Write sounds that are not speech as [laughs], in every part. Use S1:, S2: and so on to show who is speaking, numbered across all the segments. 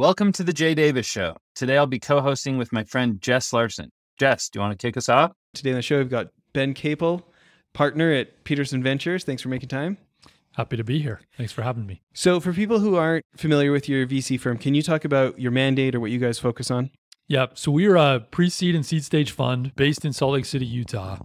S1: Welcome to the Jay Davis Show. Today I'll be co hosting with my friend Jess Larson. Jess, do you want to kick us off?
S2: Today on the show, we've got Ben Capell, partner at Peterson Ventures. Thanks for making time.
S3: Happy to be here. Thanks for having me.
S2: So, for people who aren't familiar with your VC firm, can you talk about your mandate or what you guys focus on?
S3: Yeah. So we are a pre-seed and seed stage fund based in Salt Lake City, Utah,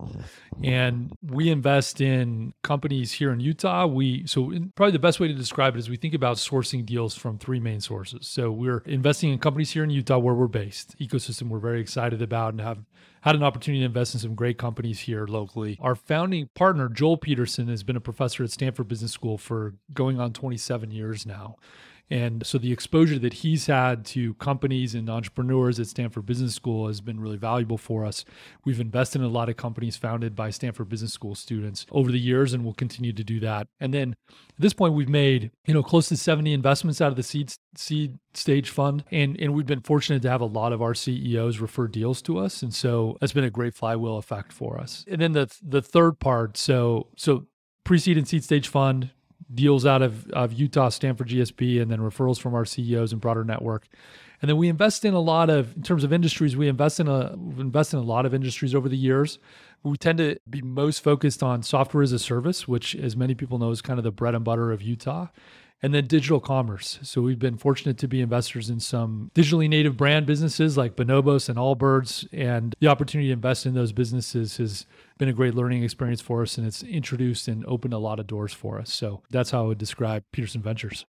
S3: and we invest in companies here in Utah. We so probably the best way to describe it is we think about sourcing deals from three main sources. So we're investing in companies here in Utah where we're based, ecosystem we're very excited about and have had an opportunity to invest in some great companies here locally. Our founding partner Joel Peterson has been a professor at Stanford Business School for going on 27 years now. And so the exposure that he's had to companies and entrepreneurs at Stanford Business School has been really valuable for us. We've invested in a lot of companies founded by Stanford Business School students over the years and we'll continue to do that. And then at this point we've made, you know, close to 70 investments out of the seed seed stage fund and and we've been fortunate to have a lot of our CEOs refer deals to us and so that's been a great flywheel effect for us. And then the the third part, so so pre-seed and seed stage fund deals out of, of Utah, Stanford GSB, and then referrals from our CEOs and broader network. And then we invest in a lot of, in terms of industries, we invest in a we've invested in a lot of industries over the years. We tend to be most focused on software as a service, which, as many people know, is kind of the bread and butter of Utah and then digital commerce. So we've been fortunate to be investors in some digitally native brand businesses like Bonobos and Allbirds, and the opportunity to invest in those businesses has been a great learning experience for us, and it's introduced and opened a lot of doors for us. So that's how I would describe Peterson Ventures.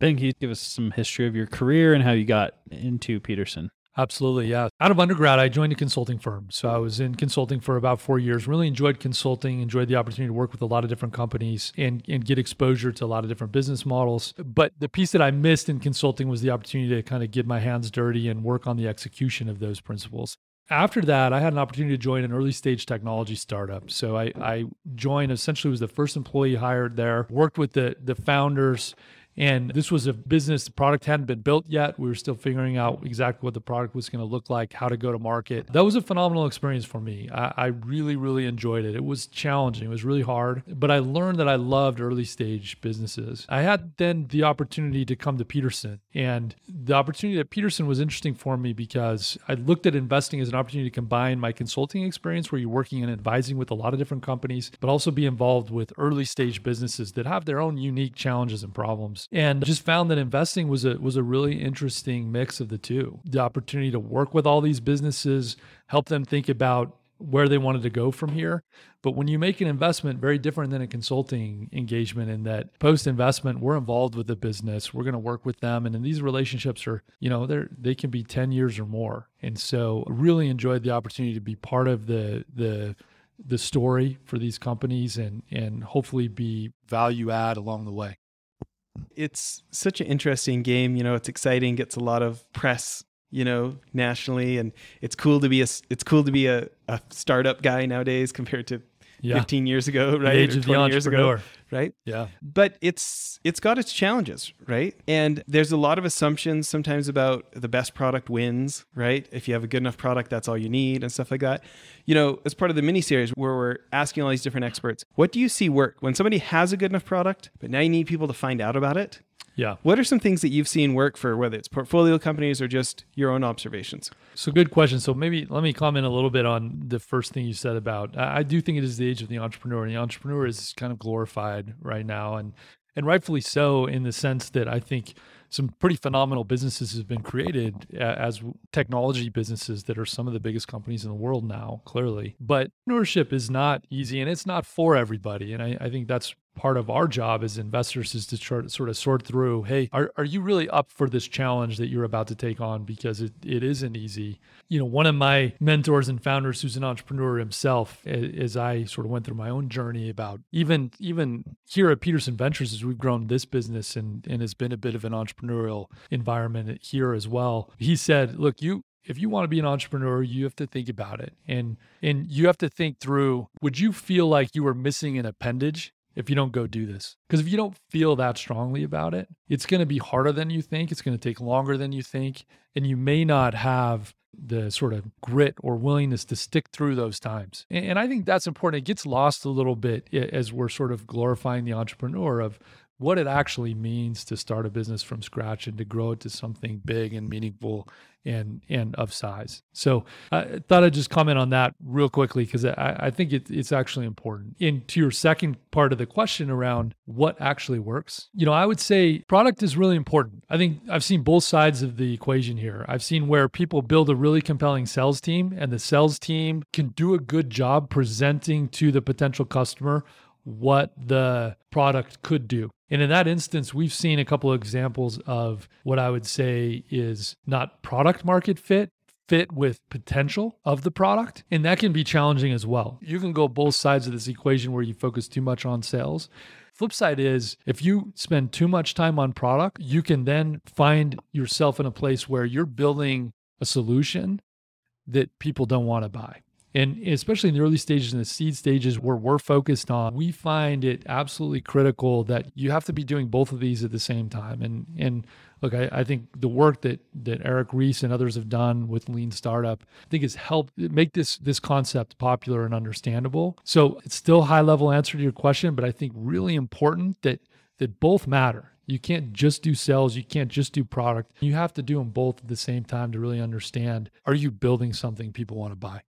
S4: Ben, can you give us some history of your career and how you got into Peterson?
S3: Absolutely, yeah. Out of undergrad, I joined a consulting firm. So I was in consulting for about four years. Really enjoyed consulting, enjoyed the opportunity to work with a lot of different companies and, and get exposure to a lot of different business models. But the piece that I missed in consulting was the opportunity to kind of get my hands dirty and work on the execution of those principles. After that, I had an opportunity to join an early stage technology startup. So I, I joined essentially was the first employee hired there, worked with the the founders and this was a business, the product hadn't been built yet. We were still figuring out exactly what the product was going to look like, how to go to market. That was a phenomenal experience for me. I, I, really, really enjoyed it. It was challenging, it was really hard, but I learned that I loved early stage businesses. I had then the opportunity to come to Peterson, and the opportunity at Peterson was interesting for me because I looked at investing as an opportunity to combine my consulting experience, where you're working and advising with a lot of different companies, but also be involved with early stage businesses that have their own unique challenges and problems and just found that investing was a was a really interesting mix of the two. The opportunity to work with all these businesses, help them think about where they wanted to go from here. But when you make an investment, very different than a consulting engagement in that post investment, we're involved with the business. We're going to work with them. And in these relationships are, you know, they're they can be 10 years or more. And so really enjoyed the opportunity to be part of the the the story for these companies and and hopefully be value add along the way.
S2: It's such an interesting game. You know, it's exciting, gets a lot of press, you know, nationally, and it's cool to be a it's cool to be a, a startup guy nowadays compared to yeah. 15 years ago, right? The
S3: age of the entrepreneur.
S2: Ago, right?
S3: Yeah.
S2: But it's it's got its challenges, right? And there's a lot of assumptions sometimes about the best product wins, right? If you have a good enough product, that's all you need and stuff like that. You know, as part of the mini series where we're asking all these different experts, what do you see work when somebody has a good enough product, but now you need people to find out about it?
S3: Yeah.
S2: What are some things that you've seen work for whether it's portfolio companies or just your own observations?
S3: So good question. So maybe let me comment a little bit on the first thing you said about I do think it is the age of the entrepreneur. And the entrepreneur is kind of glorified right now and and rightfully so in the sense that I think some pretty phenomenal businesses have been created as technology businesses that are some of the biggest companies in the world now, clearly. But entrepreneurship is not easy and it's not for everybody. And I, I think that's part of our job as investors is to try sort of sort through hey are, are you really up for this challenge that you're about to take on because it, it isn't easy you know one of my mentors and founders who's an entrepreneur himself as i sort of went through my own journey about even even here at peterson ventures as we've grown this business and and has been a bit of an entrepreneurial environment here as well he said look you if you want to be an entrepreneur, you have to think about it. And and you have to think through would you feel like you were missing an appendage if you don't go do this. Because if you don't feel that strongly about it, it's going to be harder than you think. It's going to take longer than you think. And you may not have the sort of grit or willingness to stick through those times. And I think that's important. It gets lost a little bit as we're sort of glorifying the entrepreneur of what it actually means to start a business from scratch and to grow it to something big and meaningful and and of size. So I thought I'd just comment on that real quickly because I, I think it, it's actually important. And to your second part of the question around what actually works, you know, I would say product is really important. I think I've seen both sides of the equation here. I've seen where people build a really compelling sales team and the sales team can do a good job presenting to the potential customer what the product could do. And in that instance, we've seen a couple of examples of what I would say is not product market fit, fit with potential of the product. And that can be challenging as well. You can go both sides of this equation where you focus too much on sales. Flip side is if you spend too much time on product, you can then find yourself in a place where you're building a solution that people don't want to buy. And especially in the early stages and the seed stages where we're focused on, we find it absolutely critical that you have to be doing both of these at the same time. And and look, I, I think the work that that Eric Ries and others have done with Lean Startup, I think has helped make this this concept popular and understandable. So it's still high level answer to your question, but I think really important that that both matter. You can't just do sales. You can't just do product. You have to do them both at the same time to really understand are you building something people want to buy?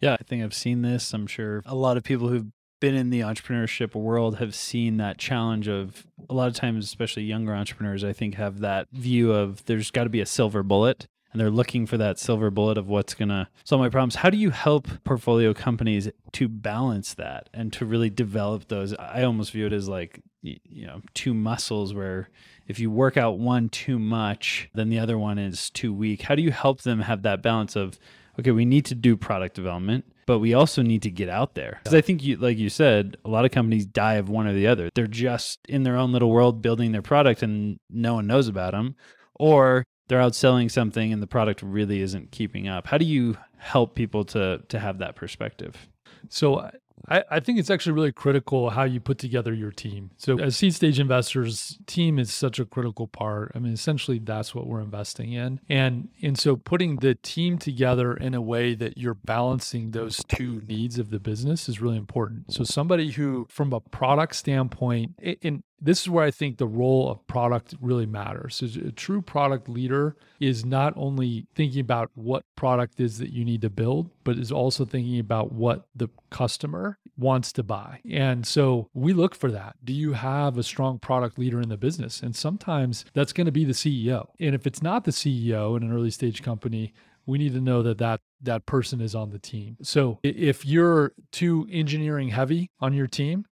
S4: Yeah, I think I've seen this. I'm sure a lot of people who've been in the entrepreneurship world have seen that challenge of a lot of times, especially younger entrepreneurs, I think have that view of there's got to be a silver bullet and they're looking for that silver bullet of what's going to solve my problems. How do you help portfolio companies to balance that and to really develop those? I almost view it as like, you know, two muscles where if you work out one too much, then the other one is too weak. How do you help them have that balance of, okay, we need to do product development, but we also need to get out there. Because I think, you, like you said, a lot of companies die of one or the other. They're just in their own little world building their product and no one knows about them, or they're out selling something and the product really isn't keeping up. How do you help people to to have that perspective?
S3: So I, I, think it's actually really critical how you put together your team. So, as seed stage investors, team is such a critical part. I mean, essentially, that's what we're investing in, and and so putting the team together in a way that you're balancing those two needs of the business is really important. So, somebody who, from a product standpoint, in this is where I think the role of product really matters. So a true product leader is not only thinking about what product is that you need to build, but is also thinking about what the customer wants to buy. And so we look for that. Do you have a strong product leader in the business? And sometimes that's going to be the CEO. And if it's not the CEO in an early stage company, we need to know that that that person is on the team. So if you're too engineering heavy on your team,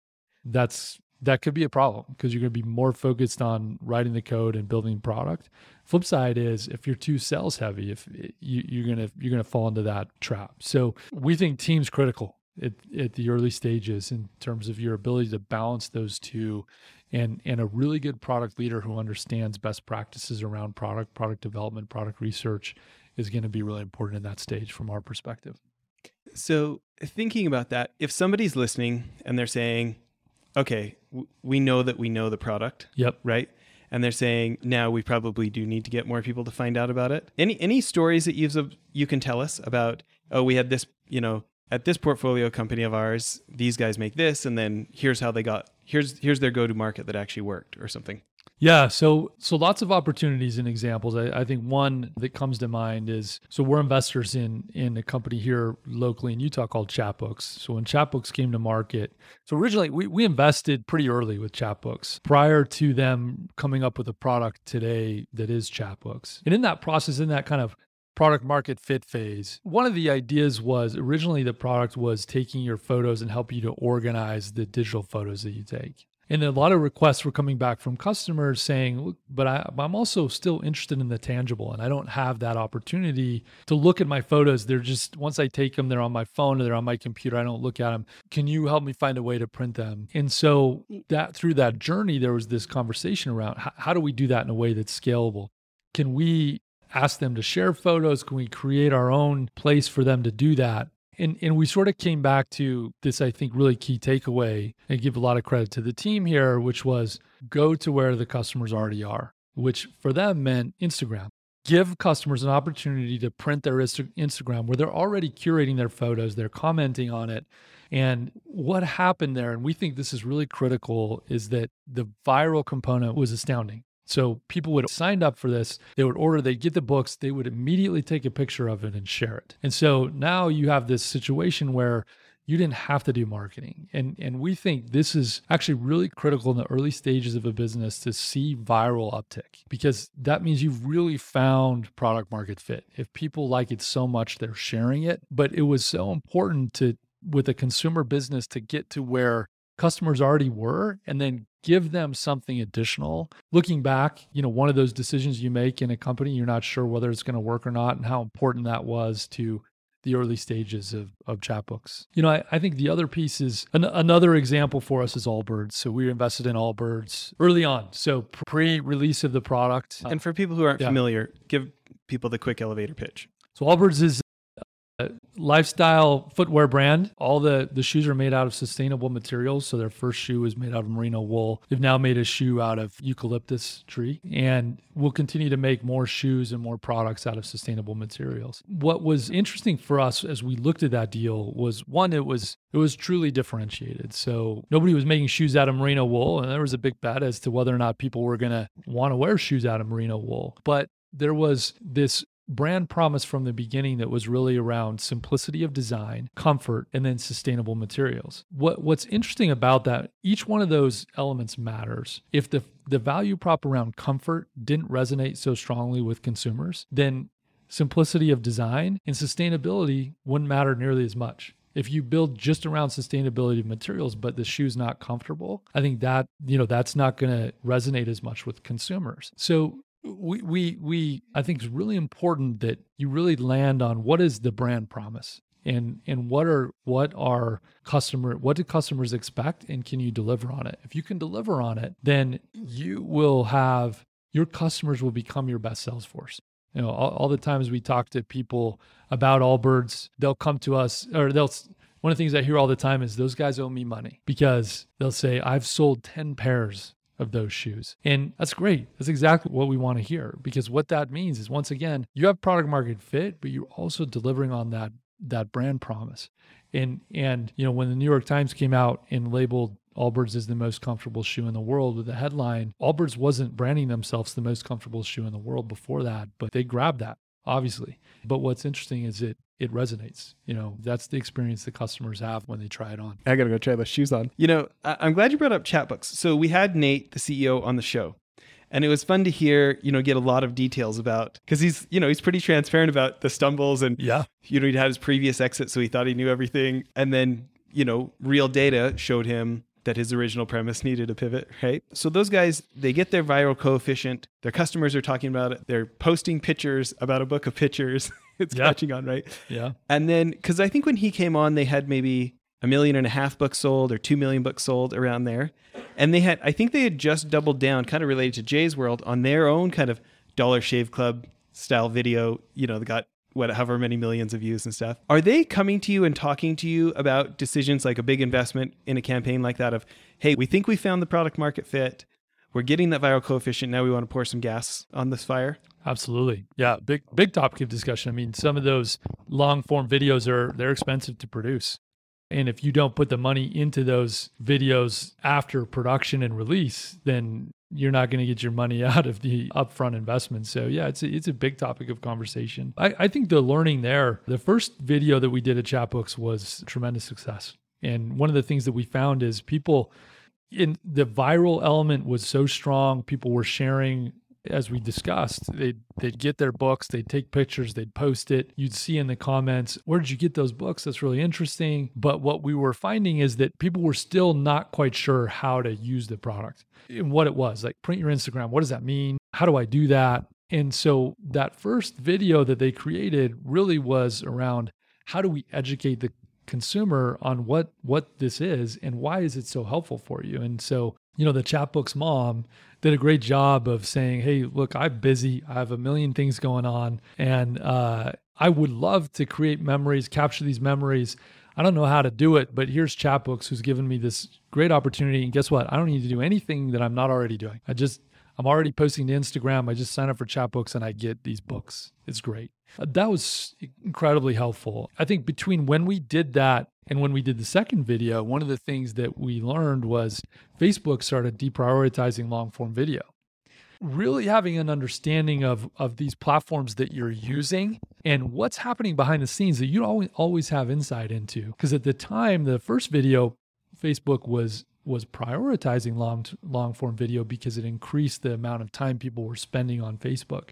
S3: that's that could be a problem because you're going to be more focused on writing the code and building product. Flip side is if you're too sales heavy, if eh, you, you're gonna you're gonna fall into that trap. So we think teams critical at, at the early stages in terms of your ability to balance those two and and a really good product leader who understands best practices around product product development product research is going to be really important in that stage from our perspective
S2: so thinking about that if somebody's listening and they're saying okay, w- we know that we know the product.
S3: Yep.
S2: Right. And they're saying now we probably do need to get more people to find out about it. Any any stories that you've you can tell us about? Oh, we had this, you know, at this portfolio company of ours, these guys make this, and then here's how they got. Here's here's their go to market that actually worked, or something.
S3: Yeah, so so lots of opportunities and examples. I, I, think one that comes to mind is so we're investors in in a company here locally in Utah called Chatbooks. So when Chatbooks came to market, so originally we, we invested pretty early with Chatbooks prior to them coming up with a product today that is Chatbooks. And in that process, in that kind of product market fit phase. One of the ideas was originally the product was taking your photos and help you to organize the digital photos that you take. And a lot of requests were coming back from customers saying, but I, am also still interested in the tangible and I don't have that opportunity to look at my photos. They're just, once I take them, they're on my phone or they're on my computer. I don't look at them. Can you help me find a way to print them? And so that through that journey, there was this conversation around how, how do we do that in a way that's scalable? Can we ask them to share photos? Can we create our own place for them to do that? And, and we sort of came back to this, I think, really key takeaway and give a lot of credit to the team here, which was go to where the customers already are, which for them meant Instagram. give customers an opportunity to print their Instagram where they're already curating their photos, they're commenting on it. And what happened there, and we think this is really critical, is that the viral component was astounding. So people would signed up for this, they would order, they'd get the books, they would immediately take a picture of it and share it. And so now you have this situation where you didn't have to do marketing. And and we think this is actually really critical in the early stages of a business to see viral uptick because that means you've really found product market fit. If people like it so much they're sharing it, but it was so important to with a consumer business to get to where customers already were and then give them something additional. Looking back, you know, one of those decisions you make in a company, you're not sure whether it's going to work or not and how important that was to the early stages of, of Chatbooks. You know, I, I think the other piece is an, another example for us is Allbirds. So we invested in Allbirds early on. So pre-release of the product.
S2: And for people who aren't yeah. familiar, give people the quick elevator pitch.
S3: So Allbirds is lifestyle footwear brand. All the the shoes are made out of sustainable materials. So their first shoe was made out of merino wool. They've now made a shoe out of eucalyptus tree, and we'll continue to make more shoes and more products out of sustainable materials. What was interesting for us as we looked at that deal was one, it was it was truly differentiated. So nobody was making shoes out of merino wool, and there was a big bet as to whether or not people were going to want to wear shoes out of merino wool. But there was this brand promise from the beginning that was really around simplicity of design, comfort, and then sustainable materials. What what's interesting about that, each one of those elements matters. If the the value prop around comfort didn't resonate so strongly with consumers, then simplicity of design and sustainability wouldn't matter nearly as much if you build just around sustainability of materials but the shoe's not comfortable i think that you know that's not going to resonate as much with consumers so we we we I think it's really important that you really land on what is the brand promise and and what are what are customer what do customers expect and can you deliver on it? If you can deliver on it then you will have your customers will become your best sales force. You know all, all the times we talk to people about Allbirds they'll come to us or they'll one of the things I hear all the time is those guys owe me money because they'll say I've sold 10 pairs of those shoes. And that's great. That's exactly what we want to hear because what that means is once again, you have product market fit, but you're also delivering on that that brand promise. And and you know, when the New York Times came out and labeled Allbirds is the most comfortable shoe in the world with the headline, Allbirds wasn't branding themselves the most comfortable shoe in the world before that, but they grabbed that, obviously. But what's interesting is it it resonates. You know, that's the experience the customers have when they try it on.
S2: I got to go try those shoes on. You know, I- am glad you brought up Chatbooks. So we had Nate, the CEO, on the show. And it was fun to hear, you know, get a lot of details about because he's, you know, he's pretty transparent about the stumbles and,
S3: yeah,
S2: you know, he had his previous exit, so he thought he knew everything. And then, you know, real data showed him that his original premise [laughs] needed a pivot, right? So those guys, they get their viral coefficient. Their customers are talking about it. They're posting pictures about a book of pictures. [laughs] it's yeah. catching on, right?
S3: Yeah.
S2: And then, because I think when he came on, they had maybe a million and a half books sold or two million books sold around there. And they had, I think they had just doubled down, kind of related to Jay's world, on their own kind of Dollar Shave Club style video. You know, they got what however many millions of views and stuff. Are they coming to you and talking to you about decisions like a big investment in a campaign like that of, hey, we think we found the product market fit. We're getting that viral coefficient. Now we want to pour some gas on this fire.
S3: Absolutely. Yeah. Big, big topic of discussion. I mean, some of those long form videos are, they're expensive to produce. And if you don't put the money into those videos after production and release, then you're not going to get your money [laughs] out of the upfront investment. So yeah, it's a, it's a big topic of conversation. I, I think the learning there, the first video that we did at Chatbooks was tremendous success. And one of the things that we found is people in the viral element was so strong. People were sharing as we discussed, they'd they'd get their books, they'd take pictures, they'd post it. You'd see in the comments, "Where did you get those books? That's really interesting." But what we were finding is that people were still not quite sure how to use the product and what it was. Like print your Instagram, what does that mean? How do I do that? And so that first video that they created really was around how do we educate the consumer on what what this is and why is it so helpful for you and so you know the Chatbooks mom did a great job of saying hey look i'm busy i have a million things going on and uh, i would love to create memories capture these memories i don't know how to do it but here's Chatbooks who's given me this great opportunity and guess what i don't need to do anything that i'm not already doing i just I'm already posting to Instagram. I just sign up for Chatbooks and I get these books. It's great. That was incredibly helpful. I think between when we did that and when we did the second video, one of the things that we learned was Facebook started deprioritizing long form video. Really having an understanding of, of these platforms that you're using and what's happening behind the scenes that you don't always have insight into. Because at the time, the first video, Facebook was was prioritizing long long form video because it increased the amount of time people were spending on Facebook.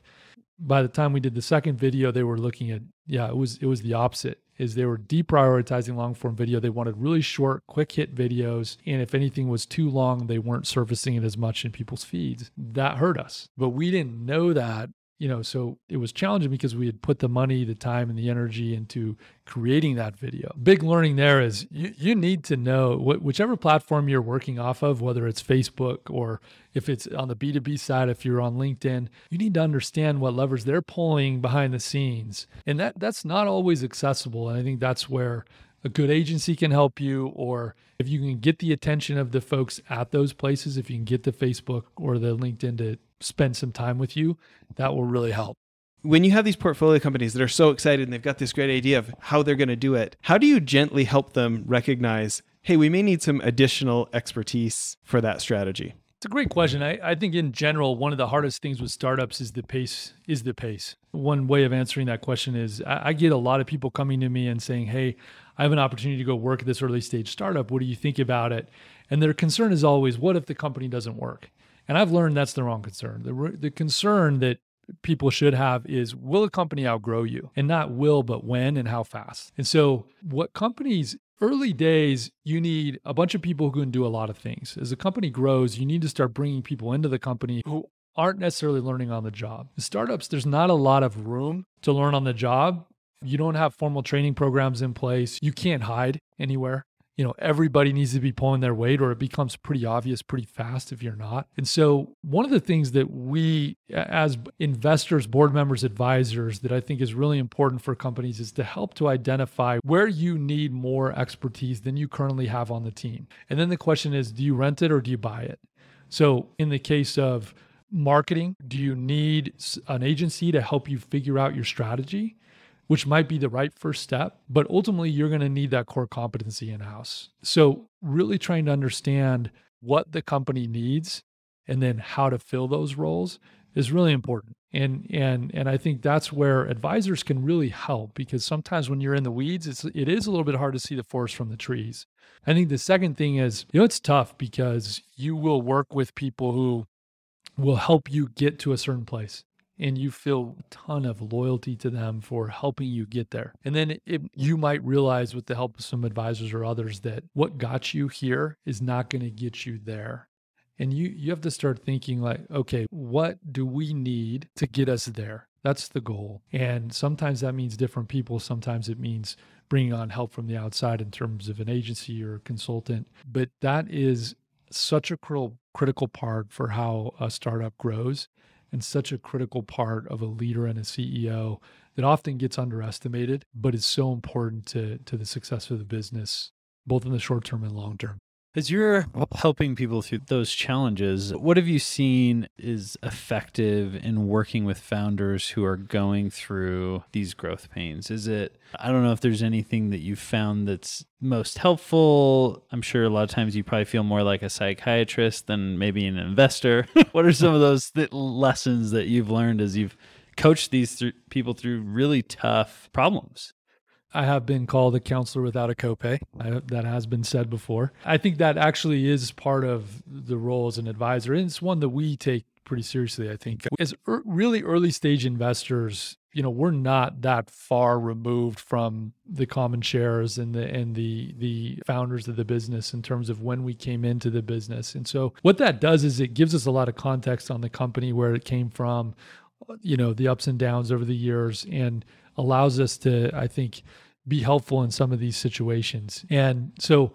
S3: By the time we did the second video, they were looking at yeah, it was it was the opposite. Is they were deprioritizing long form video. They wanted really short, quick hit videos, and if anything was too long, they weren't surfacing it as much in people's feeds. That hurt us, but we didn't know that you know, so it was challenging because we had put the money, the time, and the energy into creating that video. Big learning there is you, you need to know wh- whichever platform you're working off of, whether it's Facebook or if it's on the B2B side, if you're on LinkedIn, you need to understand what levers they're pulling behind the scenes. And that that's not always accessible. And I think that's where a good agency can help you or if you can get the attention of the folks at those places, if you can get the Facebook or the LinkedIn to spend some time with you, that will really help.
S2: When you have these portfolio companies that are so excited and they've got this great idea of how they're going to do it, how do you gently help them recognize, hey, we may need some additional expertise for that strategy?
S3: It's a great question. I, I think in general, one of the hardest things with startups is the pace. Is the pace. One way of answering that question is I, I get a lot of people coming to me and saying, "Hey, I have an opportunity to go work at this early stage startup. What do you think about it?" And their concern is always, "What if the company doesn't work?" And I've learned that's the wrong concern. The, the concern that people should have is will a company outgrow you? And not will, but when and how fast. And so, what companies, early days, you need a bunch of people who can do a lot of things. As a company grows, you need to start bringing people into the company who aren't necessarily learning on the job. In startups, there's not a lot of room to learn on the job. You don't have formal training programs in place. You can't hide anywhere you know everybody needs to be pulling their weight or it becomes pretty obvious pretty fast if you're not. And so one of the things that we as investors board members advisors that i think is really important for companies is to help to identify where you need more expertise than you currently have on the team. And then the question is do you rent it or do you buy it? So in the case of marketing do you need an agency to help you figure out your strategy which might be the right first step, but ultimately you're going to need that core competency in house. So, really trying to understand what the company needs and then how to fill those roles is really important. And and and I think that's where advisors can really help because sometimes when you're in the weeds, it's it is a little bit hard to see the forest from the trees. I think the second thing is, you know, it's tough because you will work with people who will help you get to a certain place and you feel a ton of loyalty to them for helping you get there. And then it, you might realize with the help of some advisors or others that what got you here is not going to get you there. And you you have to start thinking like, okay, what do we need to get us there? That's the goal. And sometimes that means different people, sometimes it means bringing on help from the outside in terms of an agency or a consultant. But that is such a critical critical part for how a startup grows and such a critical part of a leader and a CEO that often gets underestimated, but is so important to, to the success of the business, both in the short term and long term.
S4: As you're helping people through those challenges, what have you seen is effective in working with founders who are going through these growth pains? Is it, I don't know if there's anything that you've found that's most helpful. I'm sure a lot of times you probably feel more like a psychiatrist than maybe an investor. [laughs] what are some of those th- lessons that you've learned as you've coached these th- people through really tough problems?
S3: I have been called a counselor without a copay. I, that has been said before. I think that actually is part of the role as an advisor. And it's one that we take pretty seriously, I think. As er, really early stage investors, you know, we're not that far removed from the common shares and the and the the founders of the business in terms of when we came into the business. And so what that does is it gives us a lot of context on the company, where it came from, you know, the ups and downs over the years and allows us to, I think, be helpful in some of these situations. And so,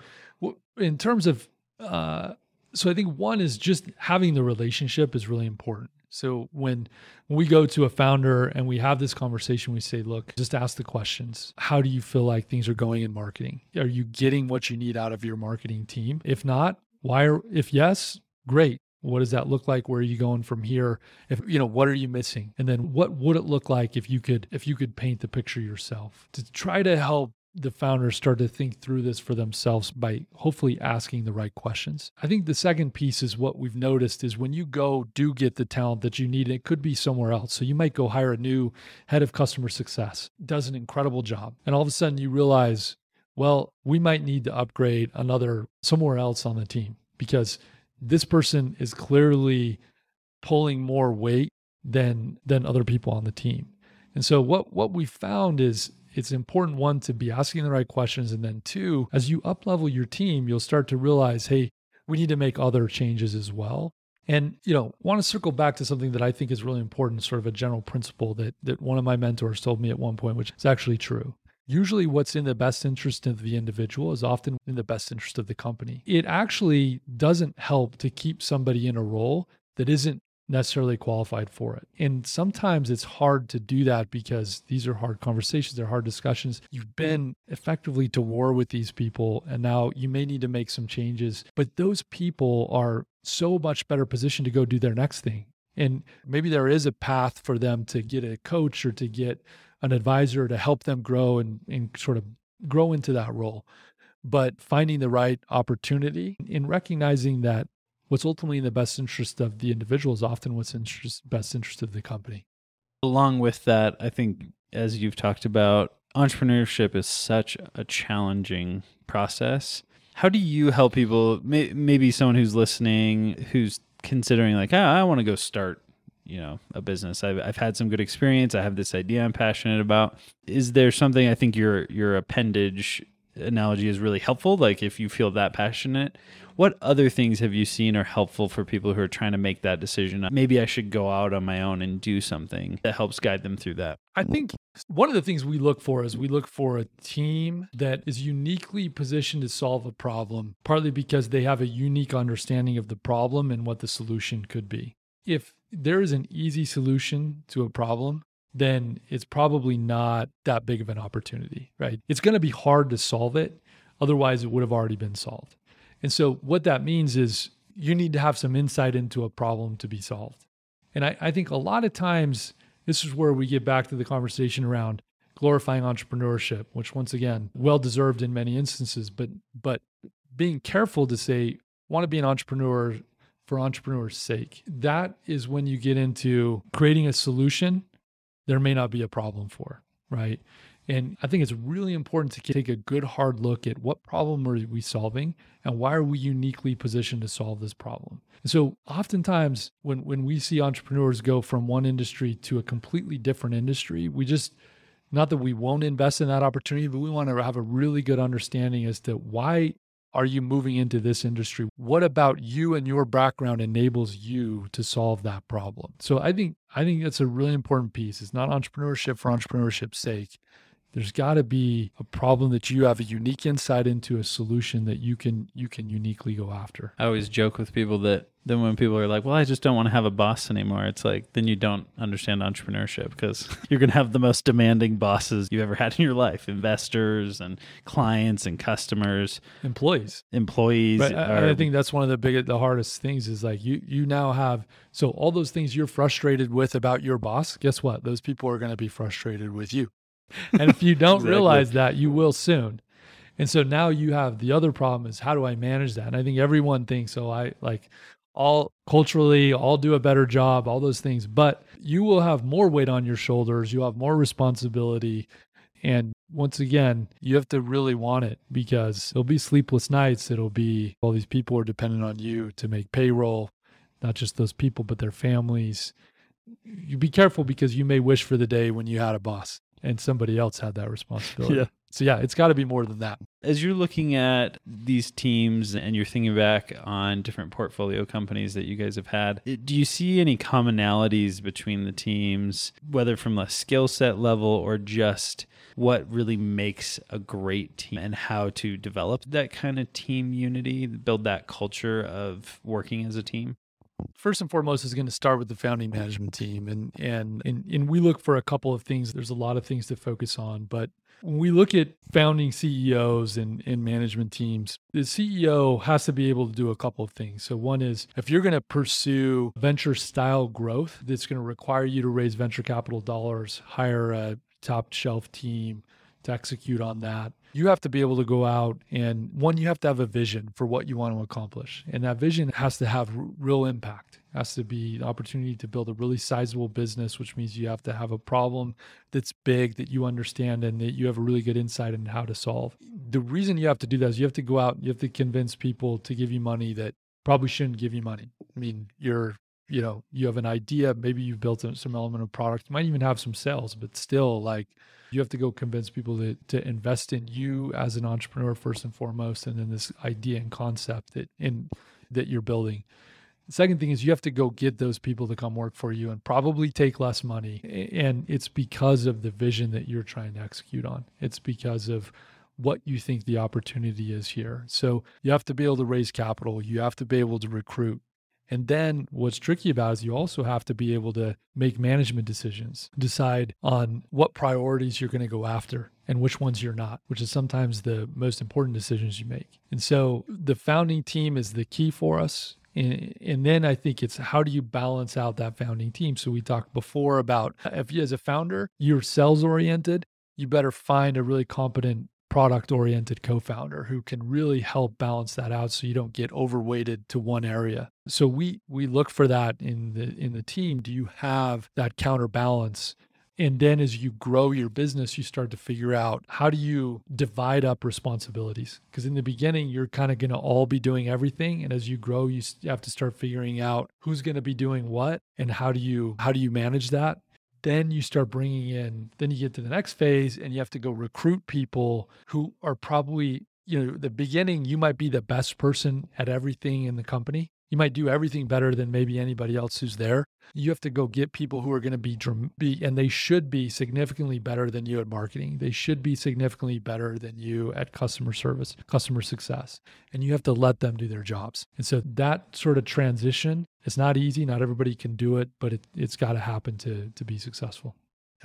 S3: in terms of, uh, so I think one is just having the relationship is really important. So when, we go to a founder and we have this conversation, we say, look, just ask the questions. How do you feel like things are going in marketing? Are you getting what you need out of your marketing team? If not, why are, if yes, great What does that look like? Where are you going from here? If you know, what are you missing? And then what would it look like if you could if you could paint the picture yourself? To try to help the founders start to think through this for themselves by hopefully asking the right questions. I think the second piece is what we've noticed is when you go do get the talent that you need, it could be somewhere else. So you might go hire a new head of customer success, does an incredible job. And all of a sudden you realize, well, we might need to upgrade another somewhere else on the team because this person is clearly pulling more weight than than other people on the team. And so what what we found is it's important one to be asking the right questions and then two as you up level your team you'll start to realize hey we need to make other changes as well and you know want to circle back to something that i think is really important sort of a general principle that that one of my mentors told me at one point which is actually true usually what's in the best interest of the individual is often in the best interest of the company it actually doesn't help to keep somebody in a role that isn't necessarily qualified for it. And sometimes it's hard to do that because these are hard conversations, they're hard discussions. You've been effectively to war with these people, and now you may need to make some changes. But those people are so much better positioned to go do their next thing. And maybe there is a path for them to get a coach or to get an advisor to help them grow and, and sort of grow into that role. But finding the right opportunity in recognizing that what's ultimately in the best interest of the individual is often what's in interest, best interest of the company.
S4: Along with that, I think as you've talked about, entrepreneurship is such a challenging process. How do you help people? Maybe someone who's listening, who's considering like, oh, I want to go start, you know, a business. I've I've had some good experience. I have this idea I'm passionate about. Is there something I think your your appendage analogy is really helpful? Like if you feel that passionate, what other things have you seen are helpful for people who are trying to make that decision? Maybe I should go out on my own and do something that helps guide them through that.
S3: I think one of the things we look for is we look for a team that is uniquely positioned to solve a problem, partly because they have a unique understanding of the problem and what the solution could be. If there is an easy solution to a problem, then it's probably not that big of an opportunity, right? It's going to be hard to solve it. Otherwise, it would have already been solved. And so, what that means is you need to have some insight into a problem to be solved. And I, I think a lot of times, this is where we get back to the conversation around glorifying entrepreneurship, which once again, well deserved in many instances, but but being careful to say, want to be an entrepreneur for entrepreneur's sake. That is when you get into creating a solution there may not be a problem for, right? And I think it's really important to take a good hard look at what problem are we solving and why are we uniquely positioned to solve this problem. And so oftentimes when when we see entrepreneurs go from one industry to a completely different industry, we just not that we won't invest in that opportunity, but we want to have a really good understanding as to why are you moving into this industry? What about you and your background enables you to solve that problem? So I think I think that's a really important piece. It's not entrepreneurship for entrepreneurship's sake there's got to be a problem that you have a unique insight into a solution that you can you can uniquely go after.
S4: I always joke with people that then when people are like well i just don't want to have a boss anymore it's like then you don't understand entrepreneurship because [laughs] you're going to have the most demanding bosses you've ever had in your life. Investors and clients and customers.
S3: Employees.
S4: Employees
S3: but are, I, think that's one of the biggest the hardest things is like you you now have so all those things you're frustrated with about your boss guess what? Those people are going to be frustrated with you and if you [laughs] don't exactly. realize that, you will soon. And so now you have the other problem is how do I manage that? And I think everyone thinks so. I like all culturally, I'll do a better job, all those things, but you will have more weight on your shoulders. You have more responsibility. And once again, you have to really want it because it'll be sleepless nights. It'll be all these people are dependent on you to make payroll, not just those people, but their families. You be careful because you may wish for the day when you had a boss and somebody else had that responsibility. yeah. So yeah, it's got to be more than that.
S4: As you're looking at these teams and you're thinking back on different portfolio companies that you guys have had, eh, do you see any commonalities between the teams, whether from a skill set level or just what really makes a great team and how to develop that kind of team unity, build that culture of working as a team?
S3: First and foremost is going to start with the founding management team and, and and and we look for a couple of things there's a lot of things to focus on but when we look at founding CEOs and, and management teams, the CEO has to be able to do a couple of things. So, one is if you're going to pursue venture style growth, that's going to require you to raise venture capital dollars, hire a top shelf team to execute on that. You have to be able to go out and one you have to have a vision for what you want to accomplish. And that vision has to have r- real impact. It has to be the opportunity to build a really sizable business which means you have to have a problem that's big that you understand and that you have a really good insight in how to solve. The reason you have to do that is you have to go out you have to convince people to give you money that probably shouldn't give you money. I mean you're you know you have an idea maybe you've built some element of product. You might even have some sales but still like you have to go convince people to, to invest in you as an entrepreneur first and foremost and then this idea and concept that in that you're building second thing is you have to go get those people to come work for you and probably take less money and it's because of the vision that you're trying to execute on it's because of what you think the opportunity is here. So you have to be able to raise capital. You have to be able to recruit. And then what's tricky about is you also have to be able to make management decisions, decide on what priorities you're going to go after and which ones you're not, which is sometimes the most important decisions you make. And so the founding team is the key for us. And, and then I think it's how do you balance out that founding team? So we talked before about if you, as a founder, you're sales oriented, you better find a really competent product oriented co-founder who can really help balance that out so you don't get overweighted to one area. So we we look for that in the in the team. Do you have that counterbalance? And then as you grow your business you start to figure out how do you divide up responsibilities? Because in the beginning you're kind of going to all be doing everything and as you grow you have to start figuring out who's going to be doing what and how do you how do you manage that then you start bringing in, then you get to the next phase and you have to go recruit people who are probably, you know, the beginning, you might be the best person at everything in the company. You might do everything better than maybe anybody else who's there. You have to go get people who are going to be, be, and they should be significantly better than you at marketing. They should be significantly better than you at customer service, customer success. And you have to let them do their jobs. And so that sort of transition it's not easy. Not everybody can do it, but it, it's got to happen to to be successful.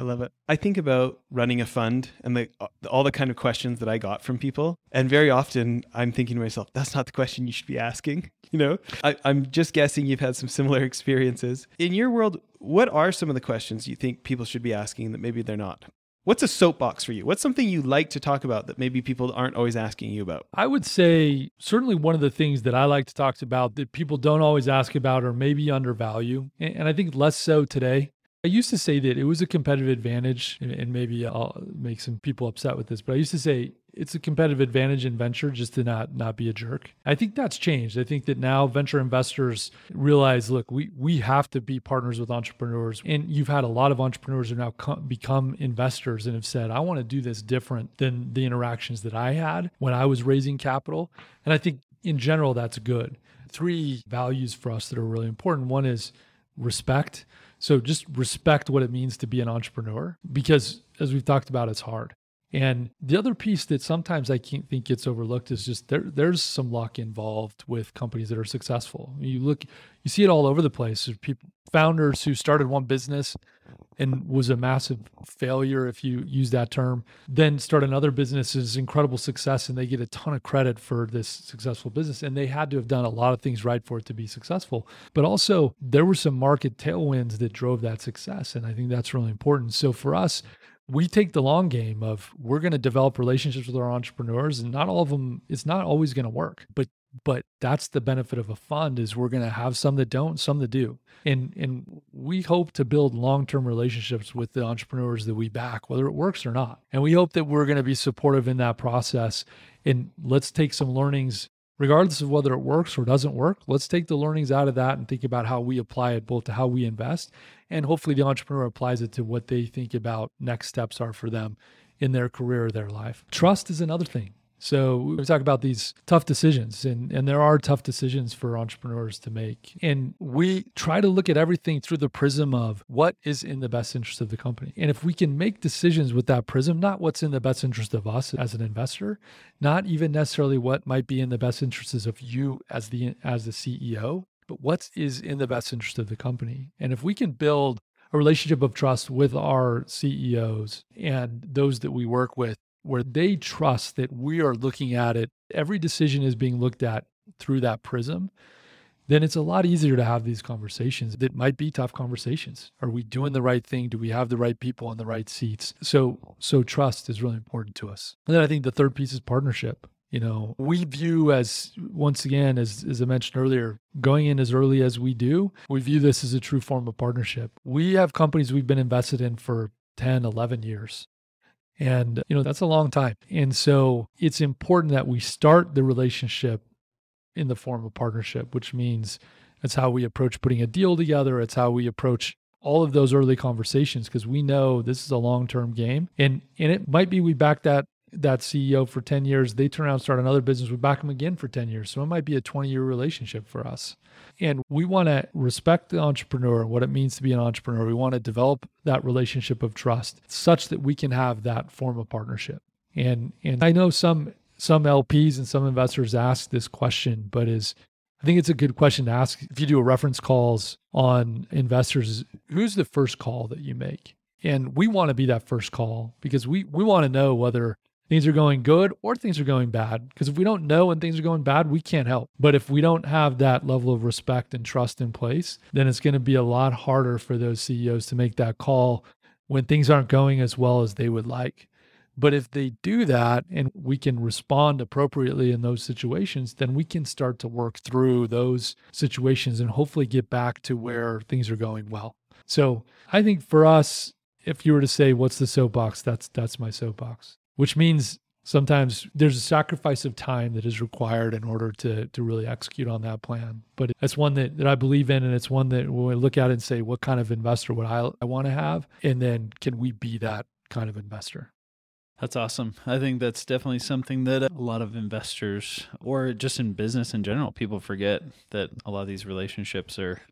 S2: I love it. I think about running a fund and uh, the, all the kind of questions that I got from people. And very often I'm thinking to myself, that's not the question you should be asking. [laughs] You know, I, I'm just guessing you've had some similar [laughs] experiences. In your world, what are some of the questions you think people should be asking that maybe they're not? What's a soapbox for you? What's something you like to talk about that maybe people aren't always asking you about?
S3: I would say certainly one of the things that I like to talk about that people don't always ask about or maybe undervalue, and I think less so today, I used to say that it was a competitive advantage, and maybe I'll make some people upset with this, but I used to say it's a competitive advantage in venture just to not not be a jerk. I think that's changed. I think that now venture investors realize, look, we we have to be partners with entrepreneurs, and you've had a lot of entrepreneurs who now come, become investors and have said, I want to do this different than the interactions that I had when I was raising capital, and I think in general that's good. Three values for us that are really important. One is respect. So just respect what it means to be an entrepreneur because as we've talked about, it's hard. And the other piece that sometimes I can't think gets overlooked is just there. There's some luck involved with companies that are successful. You look, you see it all over the place. There's people, founders who started one business and was a massive failure, if you use that term, then start another business is incredible success, and they get a ton of credit for this successful business. And they had to have done a lot of things right for it to be successful. But also, there were some market tailwinds that drove that success, and I think that's really important. So for us, we take the long game of we're going to develop relationships with our entrepreneurs and not all of them it's not always going to work. But but that's the benefit of a fund is we're going to have some that don't some that do. And and we hope to build long-term relationships with the entrepreneurs that we back whether it works or not. And we hope that we're going to be supportive in that process. And let's take some learnings regardless of whether it works or doesn't work, let's take the learnings out of that and think about how we apply it both to how we invest and hopefully the entrepreneur applies it to what they think about next steps are for them in their career or their life. Trust is another thing. So we talk about these tough decisions, and, and there are tough decisions for entrepreneurs to make. And we try to look at everything through the prism of what is in the best interest of the company. And if we can make decisions with that prism, not what's in the best interest of us as an investor, not even necessarily what might be in the best interests of you as the as the CEO, but what is in the best interest of the company. And if we can build a relationship of trust with our CEOs and those that we work with, where they trust that we are looking at it, every decision is being looked at through that prism, then it's a lot easier to have these conversations that might be tough conversations. Are we doing the right thing? Do we have the right people in the right seats? So so trust is really important to us. And then I think the third piece is partnership. You know, we view as once again, as as I mentioned earlier, going in as early as we do, we view this as a true form of partnership. We have companies we've been invested in for 10, 11 years. And, you know, that's a long time. And so it's important that we start the relationship in the form of partnership, which means it's how we approach putting a deal together. It's how we approach all of those early conversations because we know this is a long-term game. And and it might be we back that that CEO for 10 years, they turn around and start another business, we back them again for 10 years. So it might be a 20-year relationship for us. And we want to respect the entrepreneur, what it means to be an entrepreneur. We want to develop that relationship of trust such that we can have that form of partnership. And and I know some some LPs and some investors ask this question, but is I think it's a good question to ask if you do a reference calls on investors, who's the first call that you make? And we want to be that first call because we we want to know whether things are going good or things are going bad. Because if we don't know when things are going bad, we can't help. But if we don't have that level of respect and trust in place, then it's going to be a lot harder for those CEOs to make that call when things aren't going as well as they would like. But if they do that and we can respond appropriately in those situations, then we can start to work through those situations and hopefully get back to where things are going well. So I think for us, if you were to say, what's the soapbox? That's that's my soapbox, which means sometimes there's a sacrifice of time that is required in order to to really execute on that plan. But it's one that, that I believe in and it's one that when we look at it and say, what kind of investor would I, I want to have? And then can we be that kind of investor?
S4: That's awesome. I think that's definitely something that a lot of investors, or just in business in general, people forget that a lot of these relationships are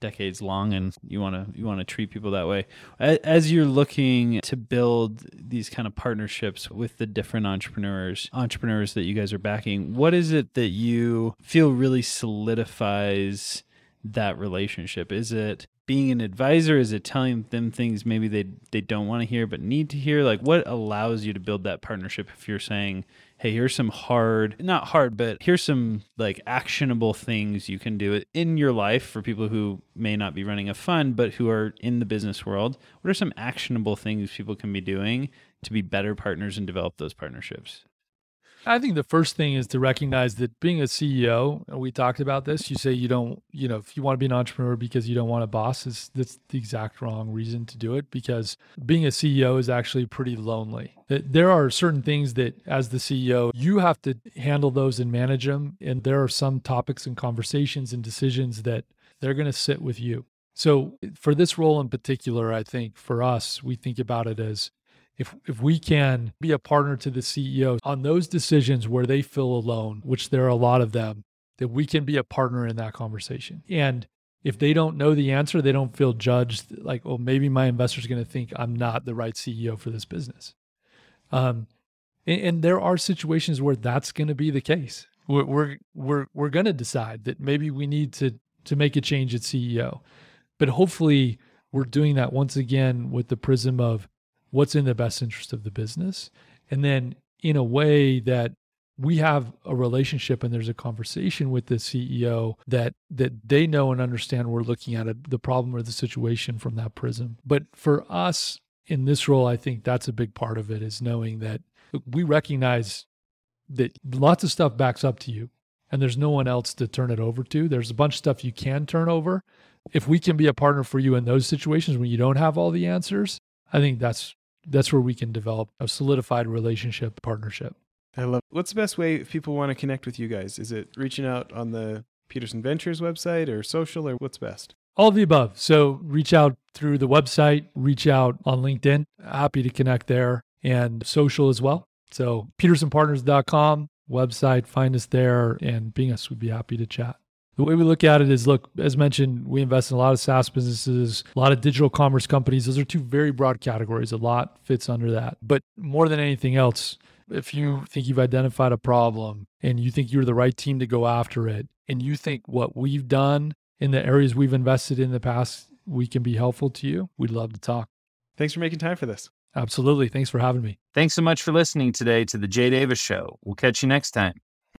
S4: decades long, and you want to you want to treat people that way. As you're looking to build these kind of partnerships with the different entrepreneurs, entrepreneurs that you guys are backing, what is it that you feel really solidifies? that relationship? Is it being an advisor? Is it telling them things maybe they they don't want to hear but need to hear? Like what allows you to build that partnership if you're saying, "Hey, here's some hard, not hard, but here's some like actionable things you can do in your life for people who may not be running a fund but who are in the business world. What are some actionable things people can be doing to be better partners and develop those partnerships?"
S3: I think the first thing is to recognize that being a CEO, we talked about this, you say you don't, you know, if you want to be an entrepreneur because you don't want a boss, is that's the exact wrong reason to do it because being a CEO is actually pretty lonely. There are certain things that as the CEO, you have to handle those and manage them. And there are some topics and conversations and decisions that they're going to sit with you. So for this role in particular, I think for us, we think about it as if if we can be a partner to the CEO on those decisions where they feel alone, which there are a lot of them, that we can be a partner in that conversation. And if they don't know the answer, they don't feel judged like, oh, maybe my investor's going to think I'm not the right CEO for this business. Um, and, and there are situations where that's going to be the case. We're we're we're, we're going to decide that maybe we need to to make a change at CEO, but hopefully we're doing that once again with the prism of what's in the best interest of the business. And then in a way that we have a relationship and there's a conversation with the CEO that that they know and understand we're looking at the problem or the situation from that prism. But for us in this role, I think that's a big part of it is knowing that we recognize that lots of stuff backs up to you and there's no one else to turn it over to. There's a bunch of stuff you can turn over. If we can be a partner for you in those situations when you don't have all the answers, I think that's that's where we can develop a solidified relationship partnership.
S2: I love. What's the best way if people want to connect with you guys? Is it reaching out on the Peterson Ventures website or social or what's best?
S3: All of the above. So reach out through the website, reach out on LinkedIn. Happy to connect there and social as well. So petersonpartners.com website, find us there and being us, we'd be happy to chat. The way we look at it is look, as mentioned, we invest in a lot of SaaS businesses, a lot of digital commerce companies. Those are two very broad categories. A lot fits under that. But more than anything else, if you think you've identified a problem and you think you're the right team to go after it, and you think what we've done in the areas we've invested in the past, we can be helpful to you, we'd love to talk.
S2: Thanks for making time for this.
S3: Absolutely. Thanks for having me.
S1: Thanks so much for listening today to The Jay Davis Show. We'll catch you next time.